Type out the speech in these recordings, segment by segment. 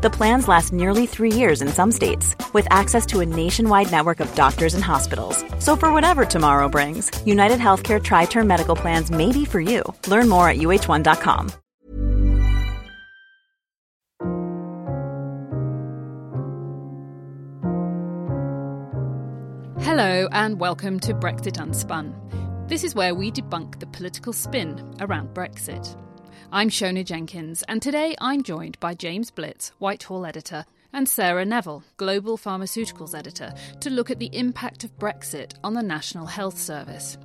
The plans last nearly three years in some states, with access to a nationwide network of doctors and hospitals. So, for whatever tomorrow brings, United Healthcare Tri Term Medical Plans may be for you. Learn more at uh1.com. Hello, and welcome to Brexit Unspun. This is where we debunk the political spin around Brexit. I'm Siona Jenkins, and today I'm joined by James Blitz, Whitehall editor, and Sarah Neville, Global Pharmaceuticals editor, to look at the impact of Brexit on the National Health Service.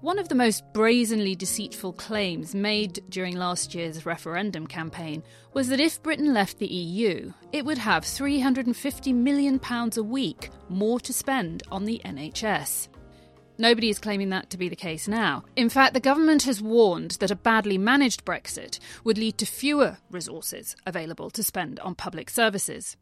One of the most brazenly deceitful claims made during last year's referendum campaign was that if Britain left the EU, it would have £350 million a week more to spend on the NHS. Nobody is claiming that to be the case now. In fact, the government has warned that a badly managed Brexit would lead to fewer resources available to spend on public services.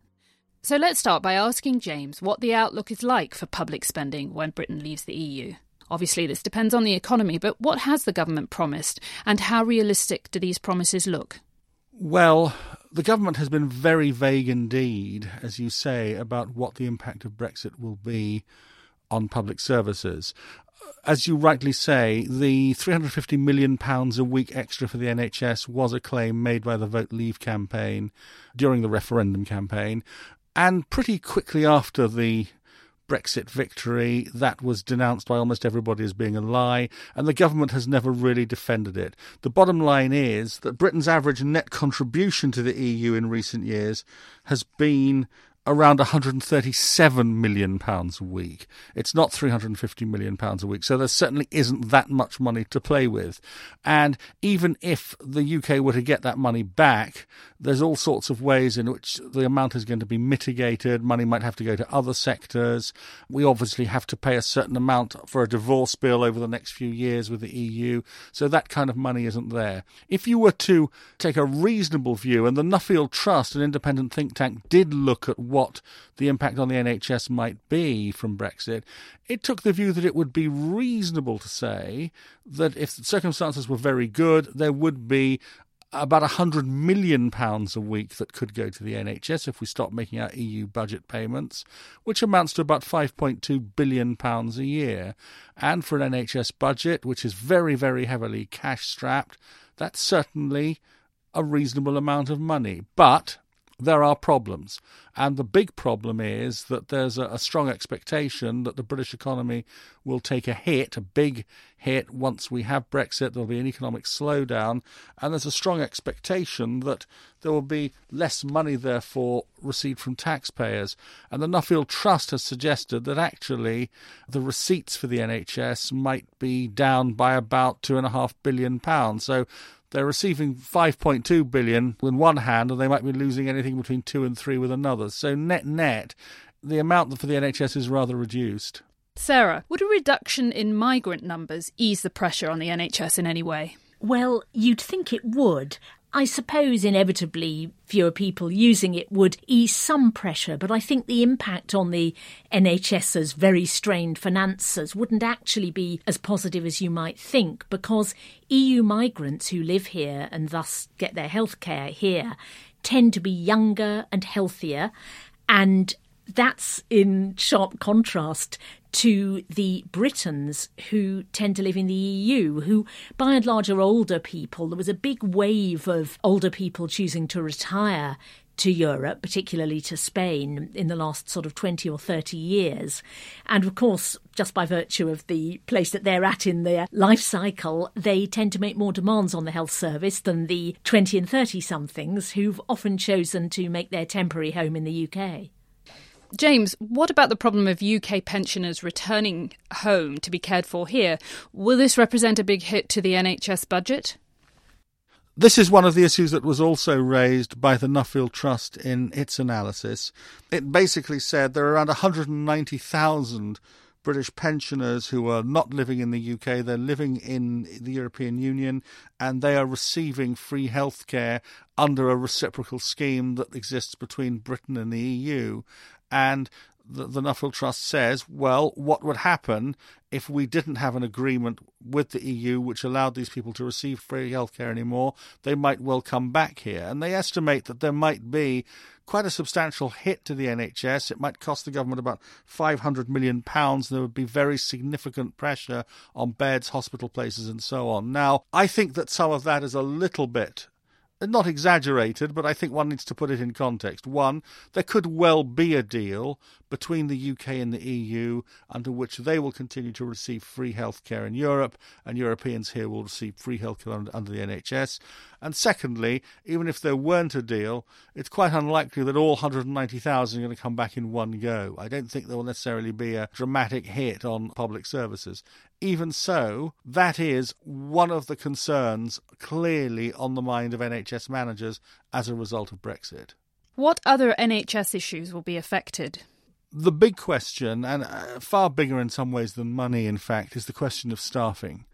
So let's start by asking James what the outlook is like for public spending when Britain leaves the EU. Obviously, this depends on the economy, but what has the government promised, and how realistic do these promises look? Well, the government has been very vague indeed, as you say, about what the impact of Brexit will be on public services. As you rightly say, the £350 million a week extra for the NHS was a claim made by the Vote Leave campaign during the referendum campaign. And pretty quickly after the Brexit victory. That was denounced by almost everybody as being a lie, and the government has never really defended it. The bottom line is that Britain's average net contribution to the EU in recent years has been around 137 million pounds a week. It's not 350 million pounds a week, so there certainly isn't that much money to play with. And even if the UK were to get that money back, there's all sorts of ways in which the amount is going to be mitigated. Money might have to go to other sectors. We obviously have to pay a certain amount for a divorce bill over the next few years with the EU, so that kind of money isn't there. If you were to take a reasonable view, and the Nuffield Trust, an independent think tank, did look at what what the impact on the NHS might be from Brexit, it took the view that it would be reasonable to say that if the circumstances were very good, there would be about £100 million a week that could go to the NHS if we stop making our EU budget payments, which amounts to about £5.2 billion a year. And for an NHS budget, which is very, very heavily cash strapped, that's certainly a reasonable amount of money. But there are problems. And the big problem is that there's a, a, strong expectation that the British economy will take a hit, a big hit, once we have Brexit. There'll be an economic slowdown. And there's a strong expectation that there will be less money, therefore, received from taxpayers. And the Nuffield Trust has suggested that actually the receipts for the NHS might be down by about £2.5 billion. So they're receiving 5.2 billion with one hand and they might be losing anything between 2 and 3 with another so net net the amount for the NHS is rather reduced Sarah would a reduction in migrant numbers ease the pressure on the NHS in any way well, you'd think it would. I suppose inevitably fewer people using it would ease some pressure, but I think the impact on the NHS's very strained finances wouldn't actually be as positive as you might think because EU migrants who live here and thus get their health care here tend to be younger and healthier and that's in sharp contrast to the Britons who tend to live in the EU, who by and large are older people. There was a big wave of older people choosing to retire to Europe, particularly to Spain, in the last sort of 20 or 30 years. And of course, just by virtue of the place that they're at in their life cycle, they tend to make more demands on the health service than the 20 and 30 somethings who've often chosen to make their temporary home in the UK. James, what about the problem of UK pensioners returning home to be cared for here? Will this represent a big hit to the NHS budget? This is one of the issues that was also raised by the Nuffield Trust in its analysis. It basically said there are around 190,000 British pensioners who are not living in the UK, they're living in the European Union, and they are receiving free healthcare under a reciprocal scheme that exists between Britain and the EU. And the, the Nuffield Trust says, well, what would happen if we didn't have an agreement with the EU which allowed these people to receive free healthcare anymore? They might well come back here. And they estimate that there might be quite a substantial hit to the NHS. It might cost the government about £500 million. And There would be very significant pressure on beds, hospital places, and so on. Now, I think that some of that is a little bit not exaggerated, but I think one needs to put it in context. One, there could well be a deal between the UK and the EU under which they will continue to receive free healthcare in Europe, and Europeans here will receive free healthcare under, the NHS. And secondly, even if there weren't a deal, it's quite unlikely that all 190,000 are going to come back in one go. I don't think there will necessarily be a dramatic hit on public services. Even so, that is one of the concerns clearly on the mind of NHS managers as a result of Brexit. What other NHS issues will be affected? The big question, and uh, far bigger in some ways than money, in fact, is the question of staffing.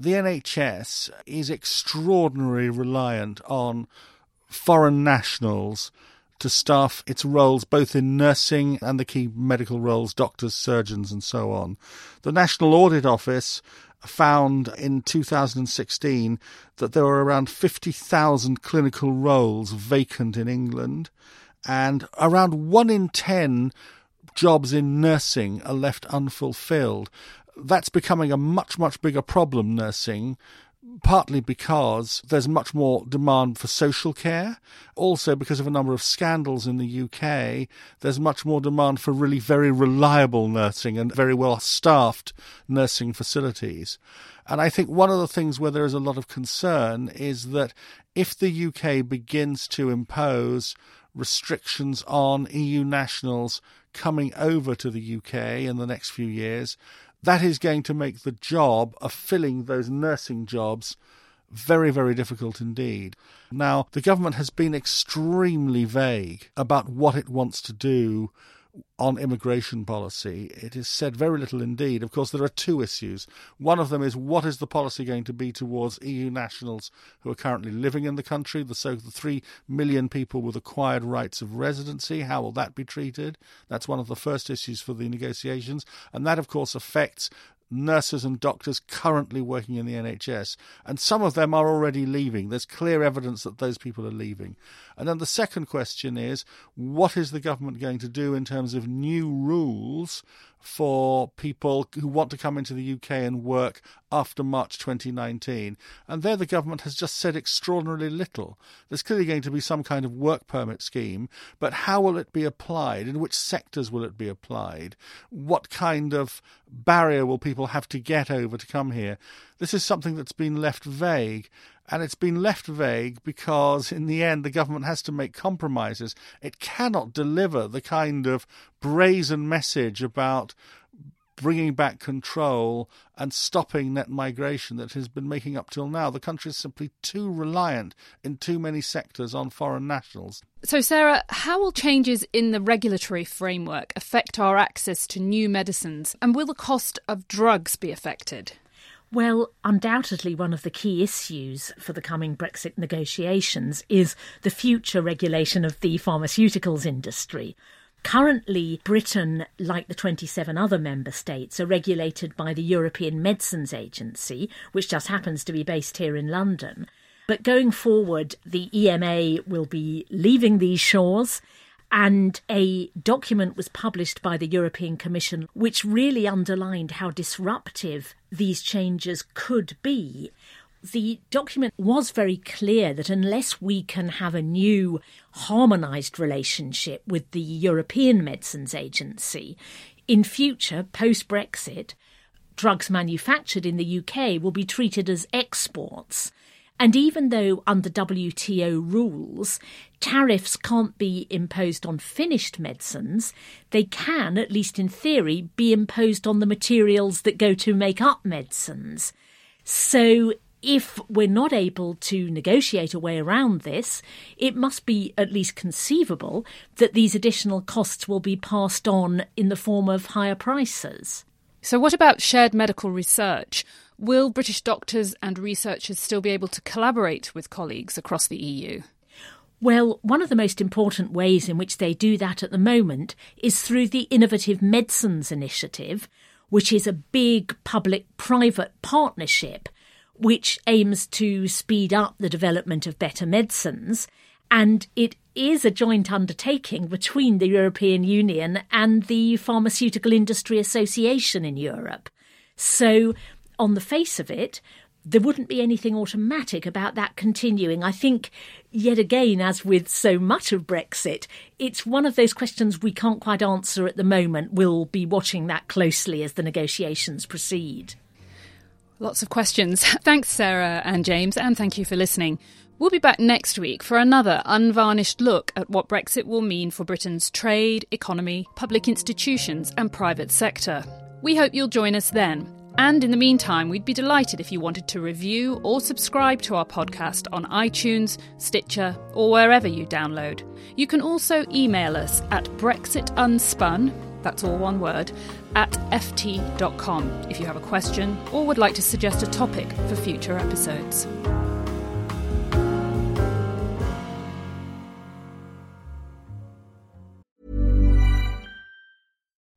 The NHS is extraordinarily reliant on foreign nationals to staff its roles both in nursing and the key medical roles, doctors, surgeons, and so on. The National Audit Office found in 2016 that there were around 50,000 clinical roles vacant in England, and around one in 10 jobs in nursing are left unfulfilled. That's becoming a much, much bigger problem, nursing, partly because there's much more demand for social care. Also, because of a number of scandals in the UK, there's much more demand for really very reliable nursing and very well staffed nursing facilities. And I think one of the things where there is a lot of concern is that if the UK begins to impose restrictions on EU nationals coming over to the UK in the next few years, that is going to make the job of filling those nursing jobs very, very difficult indeed. Now, the government has been extremely vague about what it wants to do on immigration policy, it is said very little indeed. Of course, there are two issues. One of them is what is the policy going to be towards EU nationals who are currently living in the country, the so the three million people with acquired rights of residency. How will that be treated? That's one of the first issues for the negotiations, and that, of course, affects nurses and doctors currently working in the NHS, and some of them are already leaving. There's clear evidence that those people are leaving. And then the second question is what is the government going to do in terms of new rules for people who want to come into the UK and work after March 2019. And there the government has just said extraordinarily little. There's clearly going to be some kind of work permit scheme, but how will it be applied? In which sectors will it be applied? What kind of barrier will people have to get over to come here? This is something that's been left vague. And it's been left vague because, in the end, the government has to make compromises. It cannot deliver the kind of brazen message about bringing back control and stopping net migration that has been making up till now. The country is simply too reliant in too many sectors on foreign nationals. So, Sarah, how will changes in the regulatory framework affect our access to new medicines? And will the cost of drugs be affected? Well, undoubtedly, one of the key issues for the coming Brexit negotiations is the future regulation of the pharmaceuticals industry. Currently, Britain, like the 27 other member states, are regulated by the European Medicines Agency, which just happens to be based here in London. But going forward, the EMA will be leaving these shores and a document was published by the European Commission which really underlined how disruptive these changes could be. The document was very clear that unless we can have a new harmonised relationship with the European Medicines Agency, in future, post Brexit, drugs manufactured in the UK will be treated as exports and even though under WTO rules, tariffs can't be imposed on finished medicines, they can, at least in theory, be imposed on the materials that go to make up medicines. So if we're not able to negotiate a way around this, it must be at least conceivable that these additional costs will be passed on in the form of higher prices. So, what about shared medical research? Will British doctors and researchers still be able to collaborate with colleagues across the EU? Well, one of the most important ways in which they do that at the moment is through the Innovative Medicines Initiative, which is a big public private partnership which aims to speed up the development of better medicines. And it is a joint undertaking between the European Union and the Pharmaceutical Industry Association in Europe. So, on the face of it, there wouldn't be anything automatic about that continuing. I think, yet again, as with so much of Brexit, it's one of those questions we can't quite answer at the moment. We'll be watching that closely as the negotiations proceed. Lots of questions. Thanks, Sarah and James, and thank you for listening. We'll be back next week for another unvarnished look at what Brexit will mean for Britain's trade, economy, public institutions, and private sector. We hope you'll join us then. And in the meantime, we'd be delighted if you wanted to review or subscribe to our podcast on iTunes, Stitcher, or wherever you download. You can also email us at brexitunspun, that's all one word, at ft.com if you have a question or would like to suggest a topic for future episodes.